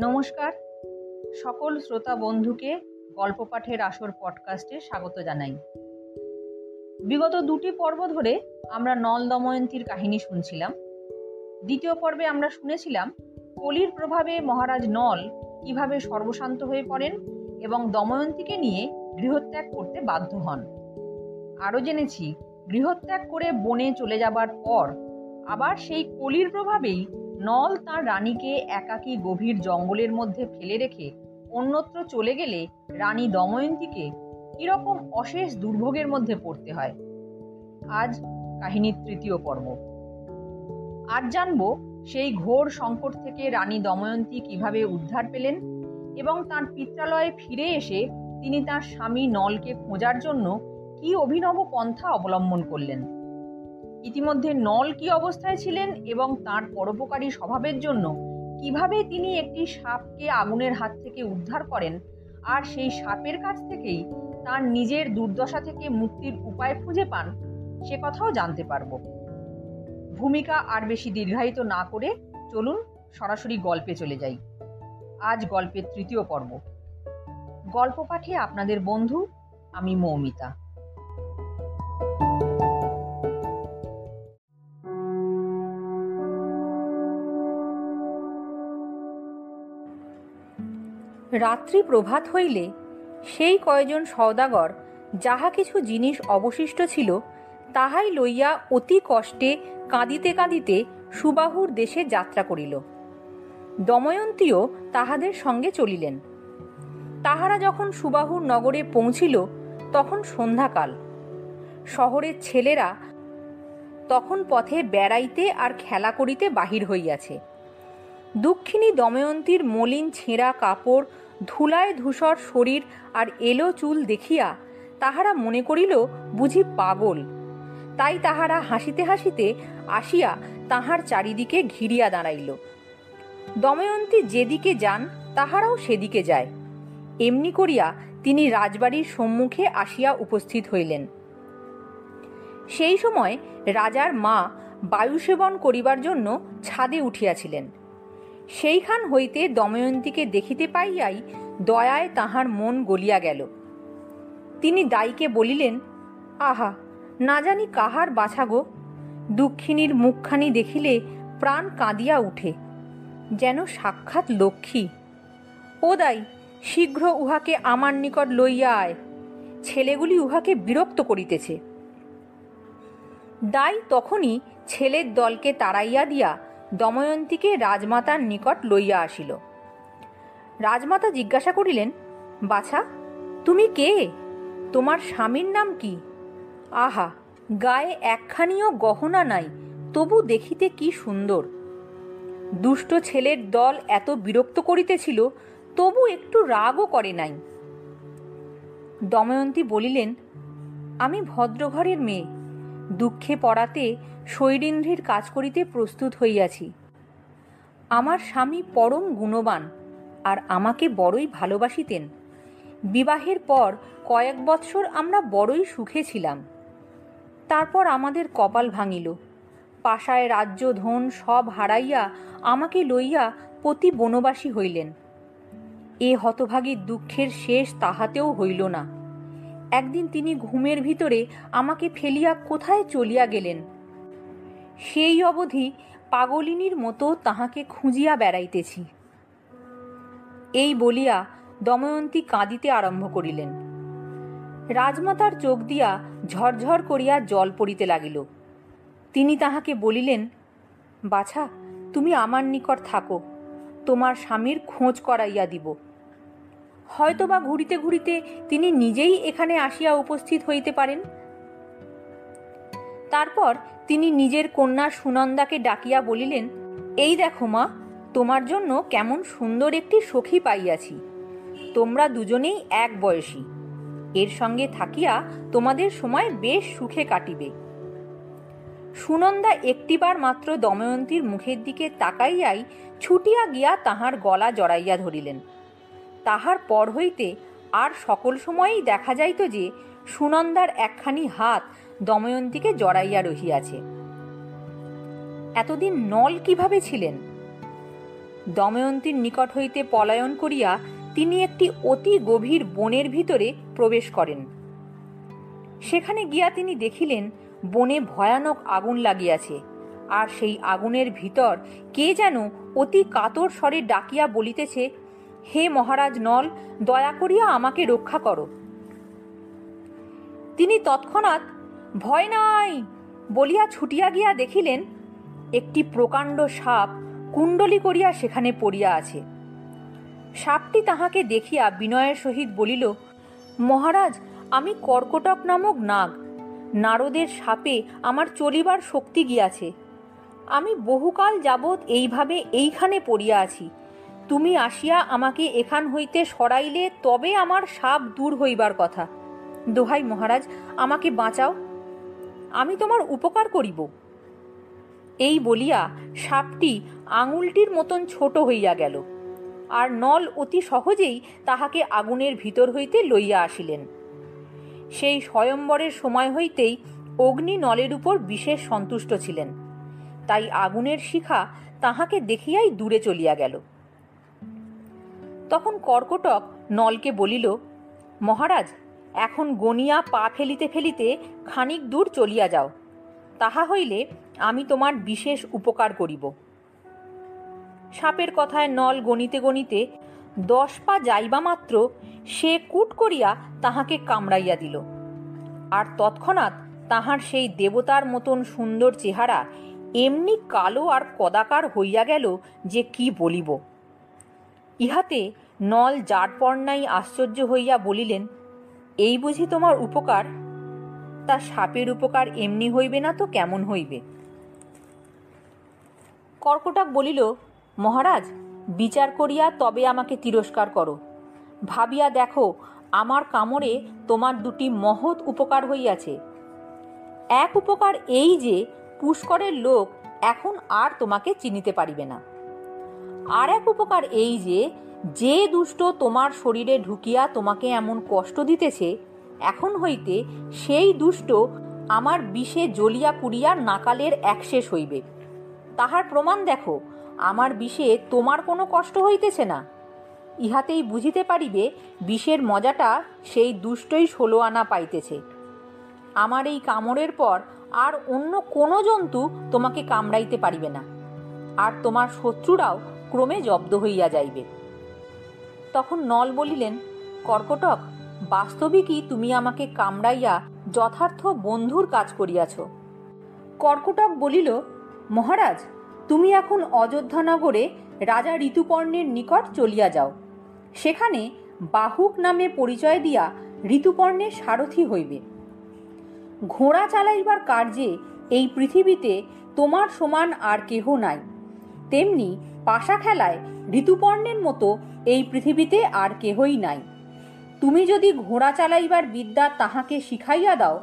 নমস্কার। সকল শ্রোতা বন্ধুকে গল্প পাঠের আসর পডকাস্টে স্বাগত জানাই। বিগত দুটি পর্ব ধরে আমরা নল দময়ন্তীর কাহিনী শুনছিলাম। দ্বিতীয় পর্বে আমরা শুনেছিলাম কলির প্রভাবে মহারাজ নল কীভাবে সর্বশান্ত হয়ে পড়েন এবং দময়ন্তীকে নিয়ে গৃহত্যাগ করতে বাধ্য হন। আরও জেনেছি, গৃহত্যাগ করে বনে চলে যাবার পর আবার সেই কলির প্রভাবেই নল তার রানীকে একাকী গভীর জঙ্গলের মধ্যে ফেলে রেখে অন্যত্র চলে গেলে রানী দময়ন্তীকে কীরকম অশেষ দুর্ভোগের মধ্যে পড়তে হয়। আজ কাহিনীর তৃতীয় পর্ব। আজ জানব সেই ঘোর সংকট থেকে রানী দময়ন্তী কীভাবে উদ্ধার পেলেন এবং তার পিত্রালয়ে ফিরে এসে তিনি তার স্বামী নলকে খোঁজার জন্য কি অভিনব পন্থা অবলম্বন করলেন। ইতিমধ্যে নল কি অবস্থায় ছিলেন এবং তার পরোপকারী স্বভাবের জন্য কীভাবে তিনি একটি সাপকে আগুনের হাত থেকে উদ্ধার করেন আর সেই সাপের কাছ থেকেই তার নিজের দুর্দশা থেকে মুক্তির উপায় খুঁজে পান, সে কথাও জানতে পারব। ভূমিকা আর বেশি দীর্ঘায়িত না করে চলুন সরাসরি গল্পে চলে যাই। আজ গল্পের তৃতীয় পর্ব। গল্প পাঠে আপনাদের বন্ধু আমি মৌমিতা। রাত্রি প্রভাত হইলে সেই কয়জন সওদাগর যাহা কিছু জিনিস অবশিষ্ট ছিল, তাহাই লইয়া অতি কষ্টে কাঁদিতে কাঁদিতে সুবাহুর দেশে যাত্রা করিল। দময়ন্তীও তাহাদের সঙ্গে চলিলেন। তাহারা যখন সুবাহুর নগরে পৌঁছিল, তখন সন্ধ্যাকাল। শহরের ছেলেরা তখন পথে বেড়াইতে আর খেলা করিতে বাহির হইয়াছে। দুঃখিনী দময়ন্তীর মলিন ছেঁড়া কাপড় ধুলায় ধূসর শরীর আর এলো চুল দেখিয়া তাহারা মনে করিল, বুঝি পাগল। তাই তাহারা হাসিতে হাসিতে আসিয়া তাহার চারিদিকে ঘিরিয়া দাঁড়াইল। দময়ন্তী যেদিকে যান, তাহারাও সেদিকে যায়। এমনি করিয়া তিনি রাজবাড়ির সম্মুখে আসিয়া উপস্থিত হইলেন। সেই সময় রাজার মা বায়ুসেবন করিবার জন্য ছাদে উঠিয়াছিলেন। সেইখান হইতে দময়ন্তীকে দেখিতে পাইয়াই দয়ায় তাহার মন গলিয়া গেল। তিনি দাইকে বলিলেন, আহা, না জানি কাহার বাছা গো। দুঃখিনীর মুখখানি দেখিলে প্রাণ কাঁদিয়া উঠে। যেন সাক্ষাৎ লক্ষ্মী। ও দাই, শীঘ্র উহাকে আমার নিকট লইয়া আয়। ছেলেগুলি উহাকে বিরক্ত করিতেছে। দাই তখনই ছেলের দলকে তাড়াইয়া দিয়া দময়ন্তীকে রাজমাতার নিকট লইয়া আসিল। রাজমাতা জিজ্ঞাসা করিলেন, বাছা, তুমি কে? তোমার স্বামীর নাম কি? আহা, গায়ে একখানিও গহনা নাই, তবু দেখিতে কি সুন্দর। দুষ্ট ছেলের দল এত বিরক্ত করিতেছিল, তবু একটু রাগও করে নাই। দময়ন্তী বলিলেন, আমি ভদ্রঘরের মেয়ে দুঃখে পড়াতে শৈরিন্দ্রির কাজ করিতে প্রস্তুত হইয়াছি। আমার স্বামী পরম গুণবান, আর আমাকে বড়ই ভালোবাসিতেন। বিবাহের পর কয়েক বৎসর আমরা বড়ই সুখে ছিলাম। তারপর আমাদের কপাল ভাঙিল। পাশায় রাজ্য, ধন সব হারাইয়া আমাকে লইয়া পতি বনবাসী হইলেন। এ হতভাগীর দুঃখের শেষ তাহাতেও হইল না। একদিন তিনি ঘুমের ভিতরে আমাকে ফেলিয়া কোথায় চলিয়া গেলেন? সেই অবধি পাগলিনীর মতো তাহাকে খুঁজিয়া বেড়াইতেছি। এই বলিয়া দময়ন্তী কাঁদিতে আরম্ভ করিলেন। রাজমাতার চোখ দিয়া ঝরঝর করিয়া জল পড়িতে লাগিল। তিনি তাহাকে বলিলেন, বাছা, তুমি আমার নিকট থাকো, তোমার স্বামীর খোঁজ করাইয়া দিব। হয়তোবা ঘুরিতে ঘুরিতে তিনি নিজেই এখানে আসিয়া উপস্থিত হইতে পারেন। তারপর তিনি নিজের কন্যা সুনন্দাকে ডাকিয়া বলিলেন, এই দেখো মা, তোমার জন্য কেমন সুন্দর একটি সখী পাইয়াছি। তোমরা দুজনেই এক বয়সী। এর সঙ্গে থাকিয়া তোমাদের সময় বেশ সুখে কাটিবে সুনন্দা একটিবার মাত্র দময়ন্তীর মুখের দিকে তাকাইয়াই ছুটিয়া গিয়া তাহার গলা জড়াইয়া ধরিলেন। তাহার পর হইতে আর সকল সময়েই দেখা যাইত যে সুনন্দার একখানি হাত দময়ন্তীকে জড়াইয়া রহিয়াছে। এতদিন নল কীভাবে ছিলেন? দময়ন্তীর নিকট হইতে পলায়ন করিয়া তিনি একটি অতি গভীর বনের ভিতরে প্রবেশ করেন। সেখানে গিয়া তিনি দেখিলেন, বনে ভয়ানক আগুন লাগিয়াছে, আর সেই আগুনের ভিতর কে যেন অতি কাতর স্বরে ডাকিয়া বলিতেছে হে মহারাজ নল, দয়া করিয়া আমাকে রক্ষা করো। তিনি তৎক্ষণাৎ, ভয় নাই! বলিয়া ছুটিয়া গিয়া দেখিলেন, একটি প্রকাণ্ড সাপ কুণ্ডলি করিয়া সেখানে পড়িয়া আছে। সাপটি তাহাকে দেখিয়া বিনয়ের সহিত বলিল, মহারাজ, আমি কর্কটক নামক নাগ। নারদের সাপে আমার চলিবার শক্তি গিয়াছে। আমি বহুকাল যাবৎ এইভাবে এইখানে পড়িয়া আছি। তুমি আসিয়া আমাকে এখান হইতে সরাইলে তবে আমার সাপ দূর হইবার কথা। দোহাই মহারাজ, আমাকে বাঁচাও। আমি তোমার উপকার করিব। এই বলিয়া সাপটি আঙুলটির মতন ছোট হইয়া গেল, আর নল অতি সহজেই তাহাকে আগুনের ভিতর হইতে লইয়া আসিলেন। সেই স্বয়ম্বরের সময় হইতেই অগ্নি নলের উপর বিশেষ সন্তুষ্ট ছিলেন। তাই আগুনের শিখা তাহাকে দেখিয়াই দূরে চলিয়া গেল। তখন কর্কটক নলকে বলিল, মহারাজ, এখন গনিয়া পা ফেলিতে ফেলিতে খানিক দূর চলিয়া যাও। তাহা হইলে আমি তোমার বিশেষ উপকার করিব। সাপের কথায় নল গণিতে গণিতে দশ পা যাইবা মাত্র সে কুট করিয়া তাহাকে কামড়াইয়া দিল। আর তৎক্ষণাৎ তাহার সেই দেবতার মতন সুন্দর চেহারা এমনি কালো আর কদাকার হইয়া গেল যে কি বলিব। ইহাতে নল জাটপর্ণাই আশ্চর্য হইয়া বলিলেন, এই বুঝি তোমার উপকার? তা সাপের উপকার এমনি হইবে না তো কেমন হইবে? কর্কটাক বলিল, মহারাজ, বিচার করিয়া তবে আমাকে তিরস্কার করো। ভাবিয়া দেখো, আমার কামড়ে তোমার দুটি মহৎ উপকার হইয়াছে। এক উপকার এই যে, পুষ্করের লোক এখন আর তোমাকে চিনিতে পারিবে না। আর এক উপকার এই যে যে দুষ্ট তোমার শরীরে ঢুকিয়া তোমাকে এমন কষ্ট দিতেছে, এখন হইতে সেই দুষ্ট আমার বিষে জ্বলিয়া পুড়িয়া নাকালের একশেষ হইবে। তাহার প্রমাণ দেখো, আমার বিষে তোমার কোনো কষ্ট হইতেছে না। ইহাতেই বুঝিতে পারিবে, বিষের মজাটা সেই দুষ্টই ষোলো আনা পাইতেছে। আমার এই কামড়ের পর আর অন্য কোনো জন্তু তোমাকে কামড়াইতে পারিবে না। আর তোমার শত্রুরাও ক্রমে জব্দ হইয়া যাইবে। তখন নল বলিলেন, কর্কটক, বাস্তবিকই তুমি আমাকে কামড়াইয়া যথার্থ বন্ধুর কাজ করিয়াছ। কর্কটক বলিল, মহারাজ, তুমি এখন অযোধ্যানগরে রাজা ঋতুপর্ণের নিকট চলিয়া যাও। সেখানে বাহুক নামে পরিচয় দিয়া ঋতুপর্ণের সারথি হইবে। ঘোড়া চালাইবার কার্যে এই পৃথিবীতে তোমার সমান আর কেহ নাই। তেমনি পাশা খেলায় ঋতুপর্ণের মতো এই পৃথিবীতে আর কেহই নাই। তুমি যদি ঘোড়া চালাইবার বিদ্যা তাহাকে শিখাইয়া দাও,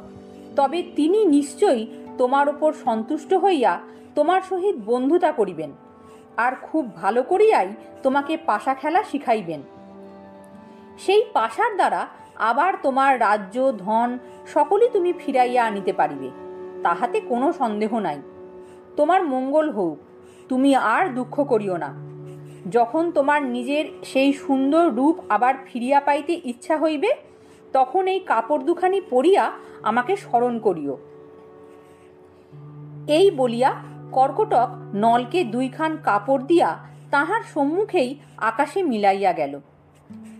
তবে তিনি নিশ্চয়ই তোমার ওপর সন্তুষ্ট হইয়া তোমার সহিত বন্ধুতা করিবেন, আর খুব ভালো করিয়াই তোমাকে পাশা খেলা শিখাইবেন। সেই পাশার দ্বারা আবার তোমার রাজ্য, ধন সকলই তুমি ফিরাইয়া আনিতে পারিবে, তাহাতে কোনো সন্দেহ নাই। তোমার মঙ্গল হোক তুমি আর দুঃখ করিও না। যখন তোমার নিজের সেই সুন্দর রূপ আবার ফিরিয়া পাইতে ইচ্ছা হইবে, তখন এই কাপড় দুখানি পরিয়া আমাকে স্মরণ করিও। এই বলিয়া কর্কটক নলকে দুইখান কাপড় দিয়া তাহার সম্মুখেই আকাশে মিলাইয়া গেল।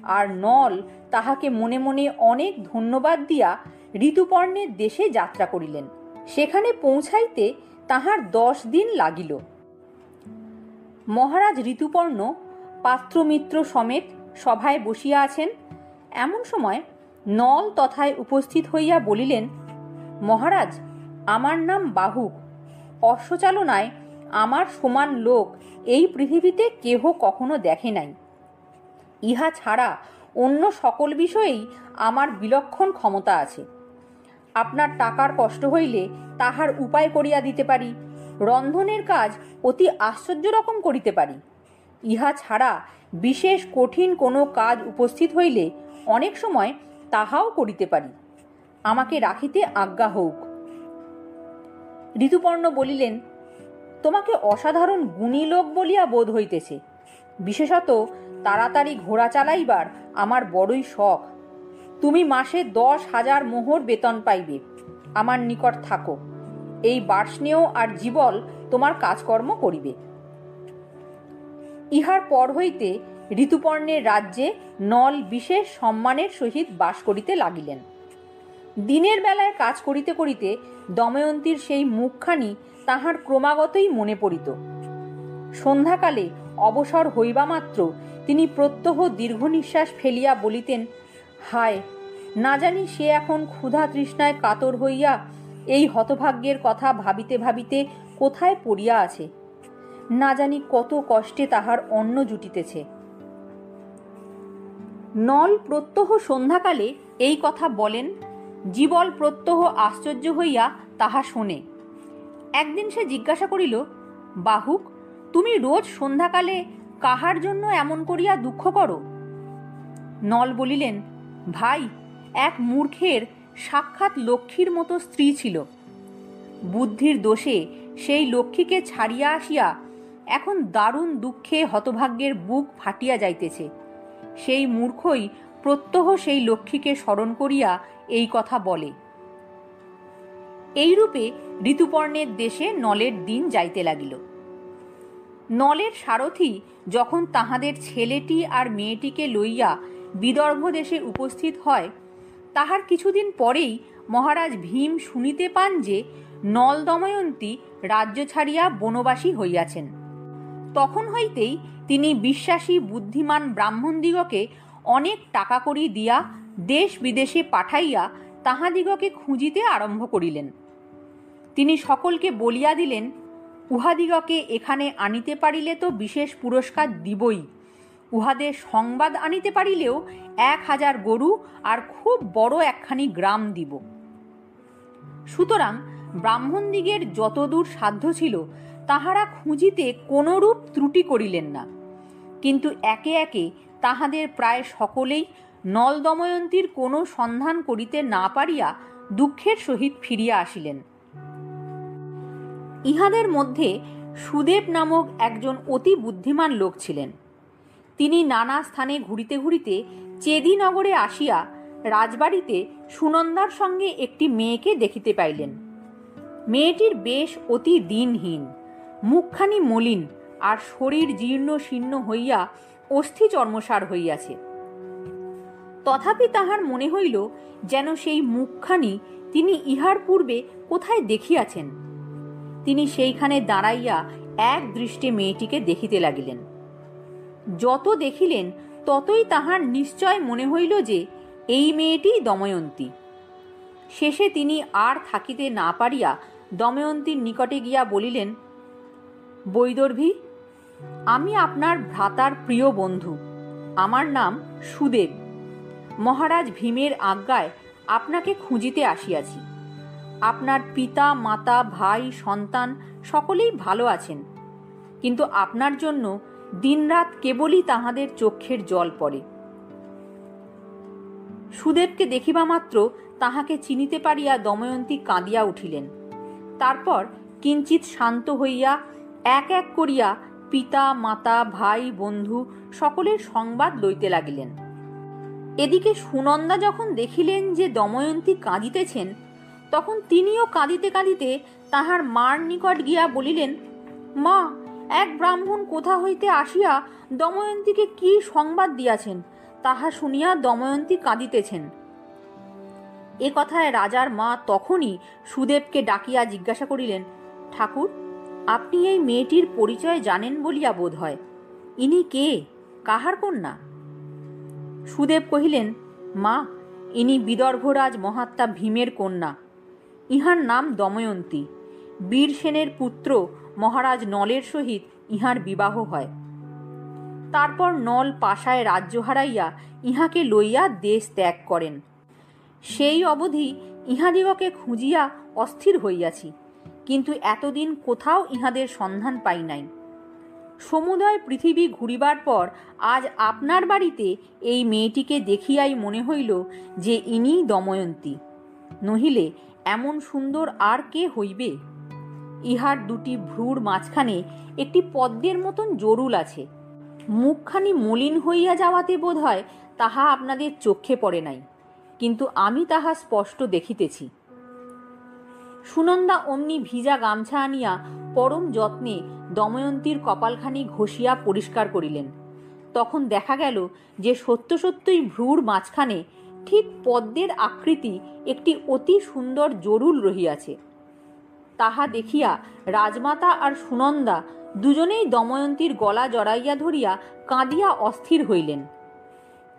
আর নল তাহাকে মনে মনে অনেক ধন্যবাদ দিয়া ঋতুপর্ণের দেশে যাত্রা করিলেন। সেখানে পৌঁছাইতে তাহার দশ দিন লাগিল। মহারাজ ঋতুপর্ণ পাত্রমিত্র সমেত সভায় বসিয়া আছেন। এমন সময় নল তথায় উপস্থিত হইয়া বলিলেন, মহারাজ, আমার নাম বাহুক অশ্বচালনায় আমার সমান লোক এই পৃথিবীতে কেহ কখনো দেখে নাই। ইহা ছাড়া অন্য সকল বিষয়েই আমার বিলক্ষণ ক্ষমতা আছে। আপনার টাকার কষ্ট হইলে তাহার উপায় করিয়া দিতে পারি। রন্ধনের কাজ অতি আশ্চর্য রকম করিতে পারি। ইহা ছাড়া বিশেষ কঠিন কোনো কাজ উপস্থিত হইলে অনেক সময় তাহাও করিতে পারি। আমাকে রাখিতে আজ্ঞা হোক ঋতুপর্ণ বলিলেন, তোমাকে অসাধারণ গুণী লোক বলিয়া বোধ হইতেছে। বিশেষত তাড়াতাড়ি ঘোড়া চালাইবার আমার বড়ই শখ। তুমি মাসে দশ হাজার মোহর বেতন পাইবে। আমার নিকট থাকো। এই বার্ষ্ণেয় আর জীবল তোমার কাজকর্ম করিবে। ইহার পর হইতে ঋতুপর্ণের রাজ্যে নল বিশেষ সম্মানের সহিত বাস করিতে লাগিলেন। দিনের বেলায় কাজ করিতে করিতে দময়ন্তীর সেই মুখখানি তাহার ক্রমাগতই মনে পড়িত। সন্ধ্যাকালে অবসর হইবা মাত্র তিনি প্রত্যহ দীর্ঘ নিঃশ্বাস ফেলিয়া বলিতেন, হায়, না জানি সে এখন ক্ষুধা তৃষ্ণায় কাতর হইয়া এই হতভাগ্যের কথা ভাবিতে ভাবিতে কোথায় পড়িয়া আছে? না জানি কত কষ্টে তাহার অন্ন জুটিতেছে। নল প্রত্যহ সন্ধ্যাকালে এই কথা বলেন, জীবল প্রত্যহ আশ্চর্য হইয়া তাহা শোনে। একদিন সে জিজ্ঞাসা করিল, বাহুক, তুমি রোজ সন্ধ্যাকালে কাহার জন্য এমন করিয়া দুঃখ করো? নল বলিলেন, ভাই, এক মূর্খের সাক্ষাৎ লক্ষ্মীর মতো স্ত্রী ছিল। বুদ্ধির দোষে সেই লক্ষ্মীকে ছাড়িয়া আসিয়া এখন দারুণ দুঃখে হতভাগ্যের বুক ফাটিয়া যাইতেছে। সেই মূর্খই প্রত্যহ সেই লক্ষ্মীকে স্মরণ করিয়া এই কথা বলে। এইরূপে ঋতুপর্ণের দেশে নলের দিন যাইতে লাগিল। নলের সারথি যখন তাহাদের ছেলেটি আর মেয়েটিকে লইয়া বিদর্ভ দেশে উপস্থিত হয় তাহার কিছুদিন পরেই মহারাজ ভীম শুনিতে পান যে নল দময়ন্তী রাজ্য ছাড়িয়া বনবাসী হইয়াছেন। তখন হইতেই তিনি বিশ্বাসী বুদ্ধিমান ব্রাহ্মণদিগকে অনেক টাকা করি দিয়া দেশ বিদেশে পাঠাইয়া তাহাদিগকে খুঁজিতে আরম্ভ করিলেন। তিনি সকলকে বলিয়া দিলেন, উহাদিগকে এখানে আনিতে পারিলে তো বিশেষ পুরস্কার দিবই। উহাদের সংবাদ আনিতে পারিলেও এক হাজার গরু আর খুব বড় একখানি গ্রাম দিব। সুতরাং ব্রাহ্মণদিগের যতদূর সাধ্য ছিল, তাহারা খুঁজিতে কোনরূপ ত্রুটি করিলেন না। কিন্তু একে একে তাহাদের প্রায় সকলেই নল দময়ন্তীর কোনো সন্ধান করিতে না পারিয়া দুঃখের সহিত ফিরিয়া আসিলেন। ইহাদের মধ্যে সুদেব নামক একজন অতি বুদ্ধিমান লোক ছিলেন। তিনি নানা স্থানে ঘুরিতে ঘুরিতে চেদিনগরে আসিয়া রাজবাড়িতে সুনন্দার সঙ্গে একটি মেয়েকে দেখিতে পাইলেন। মেয়েটির বেশ অতি দিনহীন, মুখখানি মলিন আর শরীর জীর্ণ শীর্ণ হইয়া অস্থি চর্মসার হইয়াছে। তথাপি তাহার মনে হইল যেন সেই মুখখানি তিনি ইহার পূর্বে কোথায় দেখিয়াছেন। তিনি সেইখানে দাঁড়াইয়া এক দৃষ্টে মেয়েটিকে দেখিতে লাগিলেন। যত দেখিলেন, ততই তাহার নিশ্চয় মনে হইল যে, এই মেয়েটি দময়ন্তী। শেষে তিনি আর থাকিতে না পারিয়া দময়ন্তীর নিকটে গিয়া বলিলেন, বৈদর্ভী, আমি আপনার ভ্রাতার প্রিয় বন্ধু। আমার নাম সুদেব। মহারাজ ভীমের আজ্ঞায় আপনাকে খুঁজিতে আসিয়াছি। আপনার পিতা, মাতা, ভাই, সন্তান সকলেই ভালো আছেন। কিন্তু আপনার জন্য দিনরাত কেবলই তাহাদের চক্ষের জল পড়ে। সুদেবকে দেখিবা মাত্র তাহাকে চিনিতে পারিয়া দময়ন্তী কাঁদিয়া উঠিলেন। তারপর কিঞ্চিত শান্ত হইয়া এক এক করিয়া পিতা, মাতা, ভাই, বন্ধু সকলের সংবাদ লইতে লাগিলেন। এদিকে সুনন্দা যখন দেখিলেন যে দময়ন্তী কাঁদিতেছেন, তখন তিনিও কাঁদিতে কাঁদিতে তাহার মার নিকট গিয়া বলিলেন, মা এক ব্রাহ্মণ কোথা হইতে আসিয়া দময়ন্তীকে কি সংবাদ দিয়াছেন, তাহা শুনিয়া দময়ন্তী কাঁদিতেছেন। এ কথায় রাজার মা তখনই সুদেবকে ডাকিয়া জিজ্ঞাসা করিলেন, ঠাকুর, আপনি এই মেয়েটির পরিচয় জানেন বলিয়া বোধ হয়। ইনি কে? কাহার কন্যা? সুদেব কহিলেন, মা, ইনি বিদর্ভরাজ মহাত্মা ভীমের কন্যা। ইহার নাম দময়ন্তী। বীরসেনের পুত্র মহারাজ নলের সহিত ইহার বিবাহ হয়। তারপর নল পাশায় রাজ্য হারাইয়া ইহাকে লইয়া দেশ ত্যাগ করেন। সেই অবধি ইহাদিগকে খুঁজিয়া অস্থির হইয়াছি, কিন্তু এতদিন কোথাও ইহাদের সন্ধান পাই নাই। সমুদয় পৃথিবী ঘুরিবার পর আজ আপনার বাড়িতে এই মেয়েটিকে দেখিয়াই মনে হইল যে ইনি দময়ন্তী, নহিলে এমন সুন্দর আর কে হইবে? ইহার দুটি ভ্রুর মাঝখানে একটি পদ্মের মতন জরুল আছে। মুখখানি মলিন হইয়া যাওয়াতে বোধ হয় তাহা আপনাদের চোখে পড়ে নাই। কিন্তু আমি তাহা স্পষ্ট দেখিতেছি। সুনন্দা অমনি ভিজা গামছা আনিয়া পরম যত্নে দময়ন্তীর কপালখানি ঘষিয়া পরিষ্কার করিলেন। তখন দেখা গেল যে সত্য সত্যই ভ্রুর মাঝখানে ঠিক পদ্মের আকৃতি একটি অতি সুন্দর জরুল রহিয়াছে। তাহা দেখিয়া রাজমাতা আর সুনন্দা দুজনেই দময়ন্তীর গলা জড়াইয়া ধরিয়া কাঁদিয়া অস্থির হইলেন।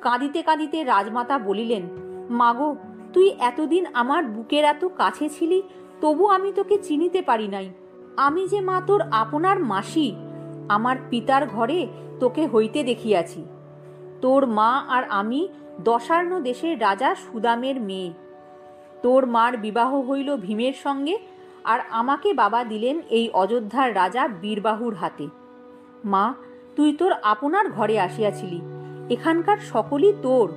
কাঁদিতে কাঁদিতে রাজমাতা বলিলেন, মাগো, তুই এতদিন আমার বুকের এত কাছে ছিলি, তবু আমি তোকে চিনিতে পারি নাই। আমি যে মা তোর আপনার মাসি, আমার পিতার ঘরে তোকে হইতে দেখিয়াছি। তোর মা আর আমি দশার্ণ দেশের রাজা সুদামের মেয়ে। তোর মার বিবাহ হইল ভীমের সঙ্গে আর আমাকে বাবা দিলেন এই অযোধ্যার রাজা বীরবাহুর হাতে। মা, তুই তোর আপনার ঘরে আসিয়াছিলি, এখানকার সকলই তোর।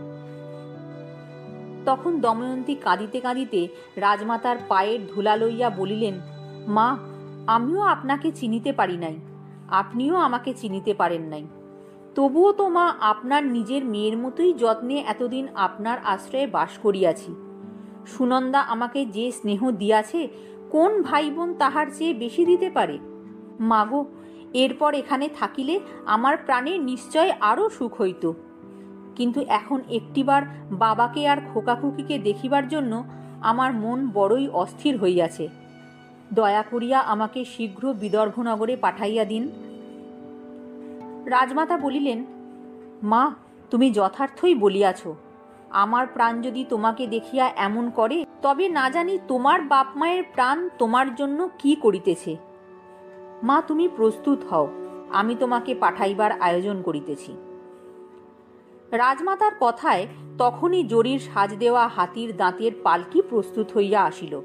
তখন দময়ন্তী কাঁদিতে কাঁদিতে রাজমাতার পায়ের ধুলা লইয়া বলিলেন, মা, আমিও আপনাকে চিনিতে পারি নাই, আপনিও আমাকে চিনিতে পারেন নাই। তবুও তো মা, আপনার নিজের মেয়ের মতোই যত্নে এতদিন আপনার আশ্রয়ে বাস করিয়াছি। সুনন্দা আমাকে যে স্নেহ দিয়াছে কোন ভাই বোন তাহার চেয়ে বেশি দিতে পারে? মাগো, এরপর এখানে থাকিলে আমার প্রাণের নিশ্চয় আরও সুখ হইত। কিন্তু এখন একটিবার বাবাকে আর খোকাখুকিকে দেখিবার জন্য আমার মন বড়ই অস্থির হইয়াছে। দয়া করিয়া আমাকে শীঘ্র বিদর্ভনগরে পাঠাইয়া দিন। রাজমাতা বলিলেন, মা, তুমি যথার্থই বলিয়াছ। আমার প্রাণ যদি তোমাকে দেখিয়া এমন করে, তবে না জানি তোমার বাপ মায়ের প্রাণ তোমার জন্য কি করিতেছে। মা, তুমি প্রস্তুত হও, আমি তোমাকে পাঠাইবার আয়োজন করিতেছি। রাজমাতার কথায় তখনই জরির সাজ দেওয়া হাতির দাঁতের পালকি প্রস্তুত হইয়া আসিল।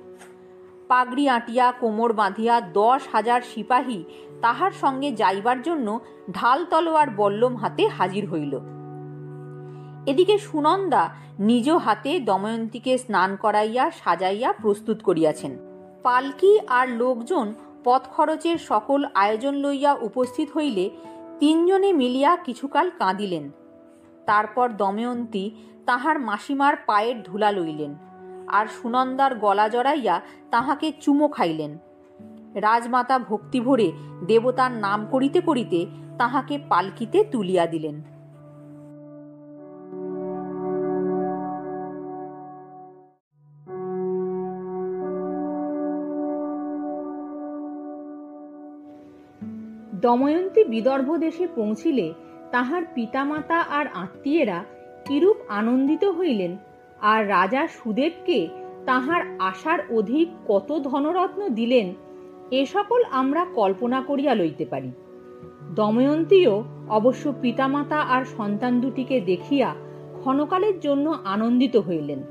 পাগড়ি আঁটিয়া কোমর বাঁধিয়া দশ হাজার সিপাহী তাহার সঙ্গে যাইবার জন্য ঢাল তলোয়ার বল্লম হাতে হাজির হইল। এদিকে সুনন্দা নিজ হাতে দময়ন্তীকে স্নান করাইয়া, সাজাইয়া প্রস্তুত করিয়াছেন। পালকি আর লোকজন পথ খরচের সকল আয়োজন লইয়া উপস্থিত হইলে তিনজনে মিলিয়া কিছুকাল কাঁদিলেন। তারপর দময়ন্তী তাহার মাসিমার পায়ের ধুলা লইলেন আর সুনন্দার গলা জড়াইয়া তাহাকে চুমো খাইলেন। রাজমাতা ভক্তি ভরে দেবতার নাম করিতে করিতে তাহাকে পালকিতে তুলিয়া দিলেন। দময়ন্তী বিদর্ভ দেশে পৌঁছিলে তাহার পিতামাতা আর আত্মীয়েরা কিরূপ আনন্দিত হইলেন, আর রাজা সুদেবকে তাহার আশার অধিক কত ধনরত্ন দিলেন, এ সকল আমরা কল্পনা করিয়া লইতে পারি। দময়ন্তীও অবশ্য পিতামাতা আর সন্তান দুটিকে দেখিয়া ক্ষণকালের জন্য আনন্দিত হইলেন।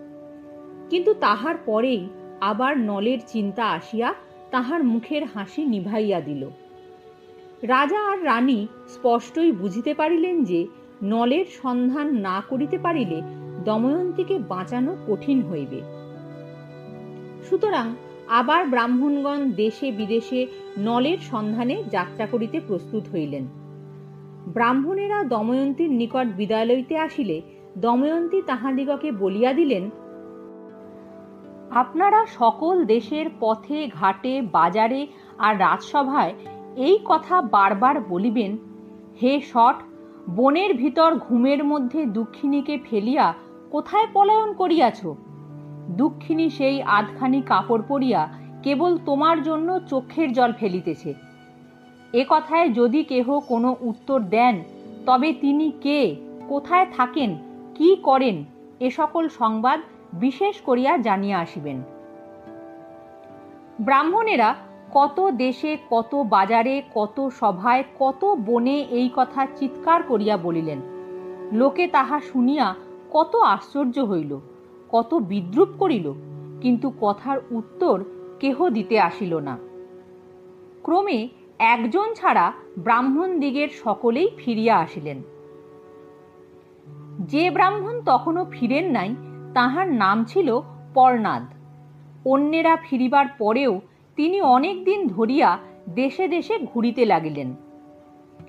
কিন্তু তাহার পরেই আবার নলের চিন্তা আসিয়া তাহার মুখের হাসি নিভাইয়া দিল। রাজা আর রানী স্পষ্টই বুঝিতে পারিলেন যে নলের সন্ধান না করিতে পারিলে দময়ন্তীকে বাঁচানো কঠিন হইবে। সুতরাং আবার ব্রাহ্মণগণ দেশে বিদেশে নলের সন্ধানে যাত্রা করিতে প্রস্তুত হইলেন। ব্রাহ্মণেরা দময়ন্তীর নিকট বিদায় লইতে আসিলে দময়ন্তী তাহাদিগকে বলিয়া দিলেন, আপনারা সকল দেশের পথে, ঘাটে, বাজারে আর রাজসভায় এই কথা বারবার বলিবেন, হে শট, বনের ভিতর ঘুমের মধ্যে দুঃখিনীকে ফেলিয়া কোথায় পলায়ন করিয়াছ? দুঃখিনী সেই আধখানি কাপড় পরিয়া কেবল তোমার জন্য চক্ষের জল ফেলিতেছে। এ কথায় যদি কেহ কোনো উত্তর দেন, তবে তিনি কে, কোথায় থাকেন, কি করেন, এ সকল সংবাদ বিশেষ করিয়া জানিয়া আসিবেন। ব্রাহ্মণেরা কত দেশে, কত বাজারে, কত সভায়, কত বনে এই কথা চিৎকার করিয়া বলিলেন। লোকে তাহা শুনিয়া কত আশ্চর্য হইল, কত বিদ্রুপ করিল, কিন্তু কথার উত্তর কেহ দিতে আসিল না। ক্রমে একজন ছাড়া ব্রাহ্মণ দিগের সকলেই ফিরিয়া আসিলেন। যে ব্রাহ্মণ তখনও ফিরেন নাই, তাহার নাম ছিল পর্ণাদ। অন্যেরা ফিরিবার পরেও তিনি অনেক দিন ধরিয়া দেশে দেশে ঘুরিতে লাগিলেন।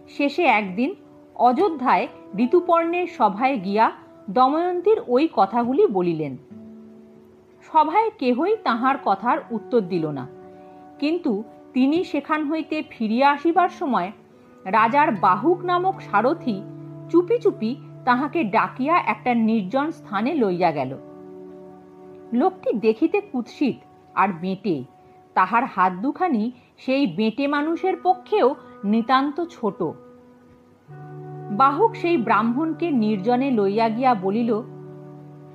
শেষে একদিন অযোধ্যায় ঋতুপর্ণের সভায় গিয়া দময়ন্তীর ওই কথাগুলি বলিলেন। সভায় কেহই তাহার কথার উত্তর দিল না। কিন্তু তিনি সেখান হইতে ফিরিয়া আসিবার সময় রাজার বাহুক নামক সারথি চুপি চুপি তাহাকে ডাকিয়া একটা নির্জন স্থানে লইয়া গেল। লোকটি দেখিতে কুৎসিত আর বেঁটে তাহার হাত দুখানি সেই বেঁটে মানুষের পক্ষেও নিতান্ত ছোট। বাহুক সেই ব্রাহ্মণকে নির্জনে লইয়া গিয়া বলিল,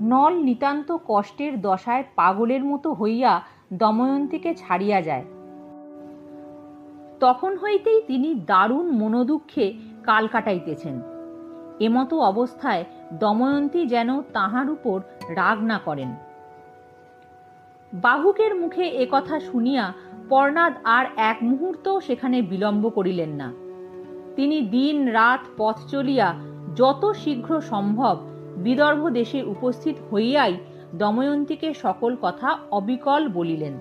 নল নিতান্ত কষ্টের দশায় পাগলের মতো হইয়া দময়ন্তীকে ছাড়িয়া যায়। তখন হইতেই তিনি দারুণ মনোদুঃখে কাল কাটাইতেছেন। এমতো অবস্থায় দময়ন্তী যেন তাহার উপর রাগ না করেন। বাহুকের মুখে একথা শুনিয়া পর্ণাদ আর এক মুহূর্ত সেখানে বিলম্ব করিলেন না। তিনি দিন রাত পথ চলিয়া যত শীঘ্র সম্ভব বিদর্ভ দেশে উপস্থিত হইয়াই দময়ন্তীকে সকল কথা অবিকল বলিলেন।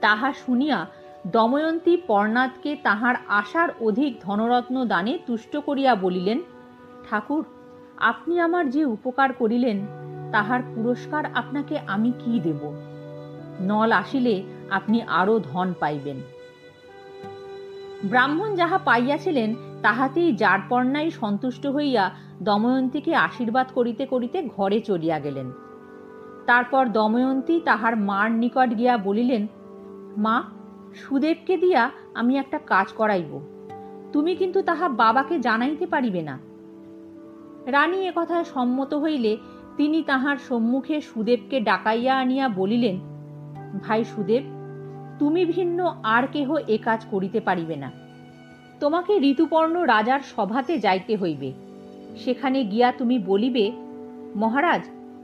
তাহা শুনিয়া দময়ন্তী পর্ণাদকে তাহার আশার অধিক ধনরত্ন দানে তুষ্ট করিয়া বলিলেন, ঠাকুর, আপনি আমার যে উপকার করিলেন তাহার পুরস্কার আপনাকে আমি কি দেব? নল আসিলে আপনি আরও ধন পাইবেন। ব্রাহ্মণ যাহা পাইয়াছিলেন, তাহাতেই যারপর্ণাই সন্তুষ্ট হইয়া দময়ন্তীকে আশীর্বাদ করিতে করিতে ঘরে চলিয়া গেলেন। তারপর দময়ন্তী তাহার মার নিকট গিয়া বলিলেন, মা, সুদেবকে দিয়া আমি একটা কাজ করাইব। তুমি কিন্তু তাহা বাবাকে জানাইতে পারিবে না রানী একথায় সম্মত হইলে তিনি তাহার সম্মুখে সুদেবকে ডাকাইয়া আনিয়া বলিলেন, ভাই সুদেব, তুমি ভিন্ন আর কেহ এ কাজ করিতে পারিবে না। তোমাকে ঋতুপর্ণ রাজার সভাতে যাইতে হইবে। সেখানে গিয়া তুমি বলিবে, মহারাজ,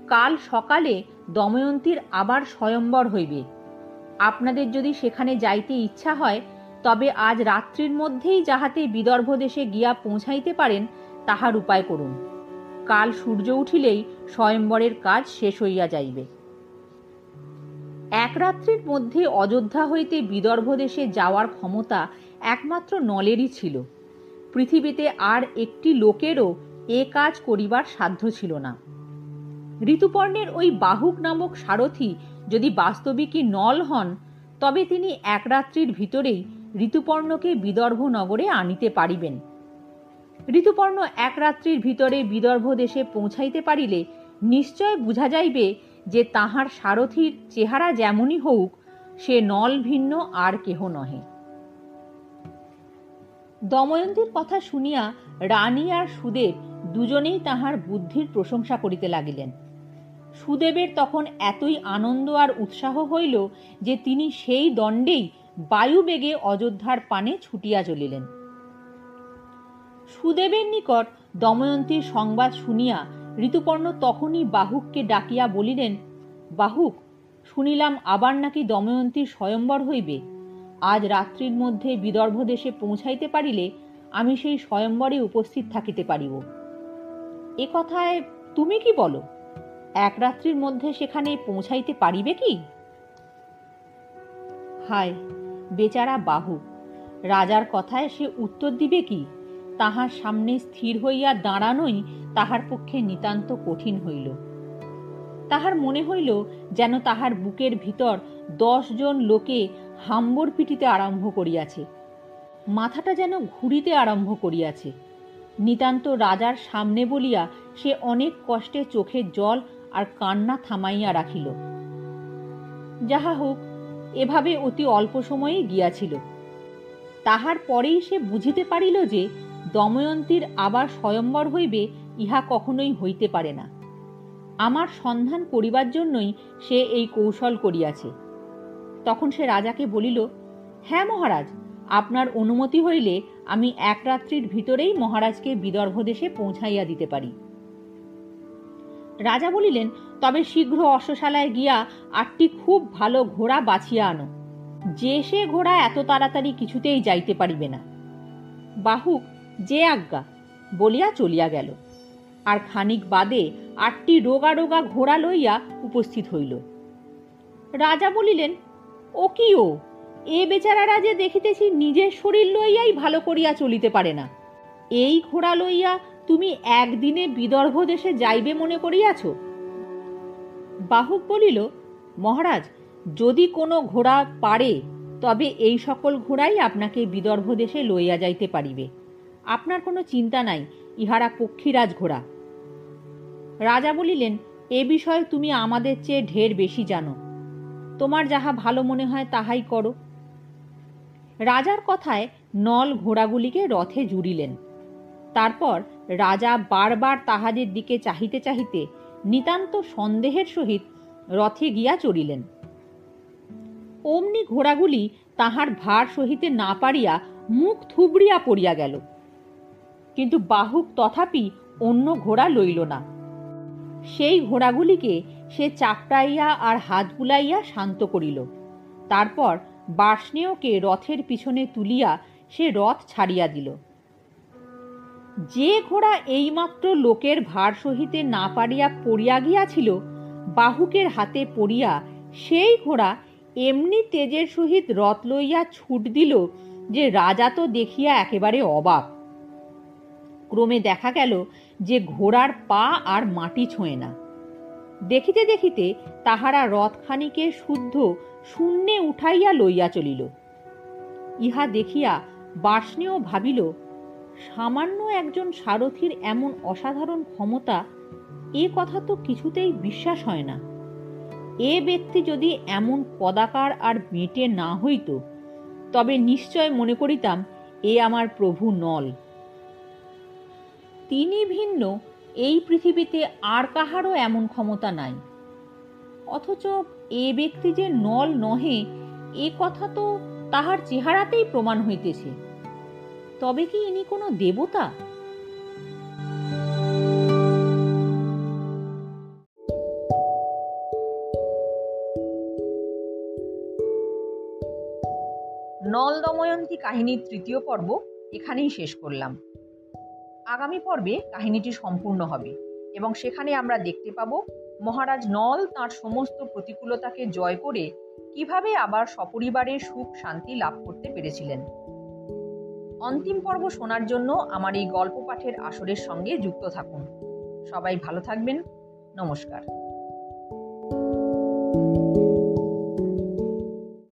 কাল সকালে দময়ন্তীর আবার স্বয়ম্বর হইবে। আপনাদের যদি সেখানে যাইতে ইচ্ছা হয়, তবে আজ রাত্রির মধ্যেই যাহাতে বিদর্ভ দেশে গিয়া পৌঁছাইতে পারেন, তাহার উপায় করুন। কাল সূর্য উঠিলেই স্বয়ম্বরের কাজ শেষ হইয়া যাইবে। এক রাত্রির মধ্যে অযোধ্যা হইতে বিদর্ভ দেশে যাওয়ার ক্ষমতা একমাত্র নলেরই ছিল। পৃথিবীতে আর একটি লোকেরও এ কাজ করিবার সাধ্য ছিল না। ঋতুপর্ণের ওই বাহুক নামক সারথি যদি বাস্তবিকই নল হন, তবে তিনি এক রাত্রির ভিতরেই ঋতুপর্ণকে বিদর্ভ নগরে আনিতে পারিবেন। ঋতুপর্ণ এক রাত্রির ভিতরে বিদর্ভ দেশে পৌঁছাইতে পারিলে নিশ্চয় বুঝা যাইবে যে তাহার সারথীর চেহারা যেমনই হোক সে নল ভিন্ন আর কেহ নহে। দময়ন্তীর কথা শুনিয়া রানী আর সুদেব দুজনেই তাহার বুদ্ধির প্রশংসা করিতে লাগিলেন। সুদেবের তখন এতই আনন্দ আর উৎসাহ হইল যে তিনি সেই দণ্ডেই বায়ুবেগে অযোধ্যার পানে ছুটিয়া চলিলেন। সুদেবের নিকট দময়ন্তীর সংবাদ শুনিয়া ঋতুপর্ণ তখনই বাহুককে ডাকিয়া বলিলেন, বাহুক, শুনিলাম আবার নাকি দময়ন্তীর স্বয়ম্বর হইবে। আজ রাত্রির মধ্যে বিদর্ভ দেশে পৌঁছাইতে পারিলে আমি সেই স্বয়ম্বরে উপস্থিত থাকিতে পারিব। এ কথায় তুমি কি বলো, এক রাত্রির মধ্যে সেখানে পৌঁছাইতে পারিবে কি? হায়, বেচারা বাহু রাজার কথায় সে উত্তর দিবে কি? তাহার সামনে স্থির হইয়া দাঁড়ানোই তাহার পক্ষে নিতান্ত কঠিন হইল। তাহার মনে হইল যেন তাহার বুকের ভিতর দশ জন লোকে হাম্বর পিটিতে আরম্ভ করিয়াছে। মাথাটা যেন ঘুরিতে আরম্ভ করিয়াছে। নিতান্ত রাজার সামনে বলিয়া সে অনেক কষ্টে চোখের জল আর কান্না থামাইয়া রাখিল। যাহা হোক, এভাবে অতি অল্প সময়েই গিয়াছিল। তাহার পরেই সে বুঝিতে পারিল যে দময়ন্তীর আবার স্বয়ম্বর হইবে, ইহা কখনোই হইতে পারে না। আমার সন্ধান করিবার জন্যই সে এই কৌশল করিয়াছে। তখন সে রাজাকে বলিল হ্যাঁ মহারাজ, আপনার অনুমতি হইলে আমি এক রাত্রির ভিতরেই মহারাজকে বিদর্ভ দেশে পৌঁছাইয়া দিতে পারি। রাজা বলিলেন, তবে শীঘ্র অশ্বশালায় গিয়া আটটি খুব ভালো ঘোড়া বাছিয়া আনো। যে সে ঘোড়া এত তাড়াতাড়ি কিছুতেই যাইতে পারিবে না। বাহুক যে আজ্ঞা বলিয়া চলিয়া গেল। আর খানিক বাদে আটটি রোগা রোগা ঘোড়া লইয়া উপস্থিত হইল। রাজা বলিলেন, ও কি ও? এ বেচারারা যে দেখিতেছি নিজের শরীর লইয়াই ভালো করিয়া চলিতে পারে না। এই ঘোড়া লইয়া তুমি একদিনে বিদর্ভ দেশে যাইবে মনে করিয়াছ? বাহুক বলিল, মহারাজ, যদি কোনো ঘোড়া পারে, তবে এই সকল ঘোড়াই আপনাকে বিদর্ভ দেশে লইয়া যাইতে পারিবে। আপনার কোনো চিন্তা নাই, ইহারা পক্ষীরাজ ঘোড়া। রাজা বলিলেন, এ বিষয়ে তুমি আমাদের চেয়ে ঢের বেশি জানো। তোমার যাহা ভালো মনে হয় তাহাই করো। রাজার কথায় নল ঘোড়াগুলিকে রথে জুড়িলেন। তারপর রাজা বারবার তাহাদের দিকে চাহিতে চাহিতে নিতান্ত সন্দেহের সহিত রথে গিয়া চড়িলেন। অমনি ঘোড়াগুলি তাহার ভার সহিতে না পারিয়া মুখ থুবড়িয়া পড়িয়া গেল। কিন্তু বাহুক তথাপি অন্য ঘোড়া লইল না। সেই ঘোড়াগুলিকে সে চাপটাইয়া আর হাত বুলাইয়া শান্ত করিল। তারপর বার্ষ্ণেয়কে রথের পিছনে তুলিয়া সে রথ ছাড়িয়া দিল। যে ঘোড়া এইমাত্র লোকের ভার সহিতে না পারিয়া পড়িয়া গিয়াছিল, বাহুকের হাতে পড়িয়া সেই ঘোড়া এমনি তেজের সহিত রথ লইয়া ছুট দিল যে রাজা তো দেখিয়া একেবারে অবাক। ক্রমে দেখা গেল যে ঘোড়ার পা আর মাটি ছোঁয় না। দেখিতে দেখিতে তাহারা রথখানিকে শুদ্ধ শূন্যে উঠাইয়া লইয়া চলিল। ইহা দেখিয়া বার্ষ্ণেয় ভাবিল, সামান্য একজন সারথীর এমন অসাধারণ ক্ষমতা এ কথা তো কিছুতেই বিশ্বাস হয় না। এ ব্যক্তি যদি এমন পদাকার আর মেটে না হইত, তবে নিশ্চয় মনে করিতাম এ আমার প্রভু নল। তিনি ভিন্ন, এই পৃথিবীতে আর কাহারও এমন ক্ষমতা নাই। অথচ এ ব্যক্তি যে নল নহে, এ কথা তো তাহার চেহারাতেই প্রমাণ হইতেছে। তবে কি ইনি কোনো দেবতা? নল দময়ন্তী কাহিনীর তৃতীয় পর্ব এখানেই শেষ করলাম। আগামী পর্বে কাহিনীটি সম্পূর্ণ হবে এবং সেখানে আমরা দেখতে পাব মহারাজ নল তার সমস্ত প্রতিকূলতাকে জয় করে কীভাবে আবার সপরিবারে সুখ শান্তি লাভ করতে পেরেছিলেন। অন্তিম পর্ব শোনার জন্য আমার এই গল্প পাঠের আসরের সঙ্গে যুক্ত থাকুন। সবাই ভালো থাকবেন। নমস্কার।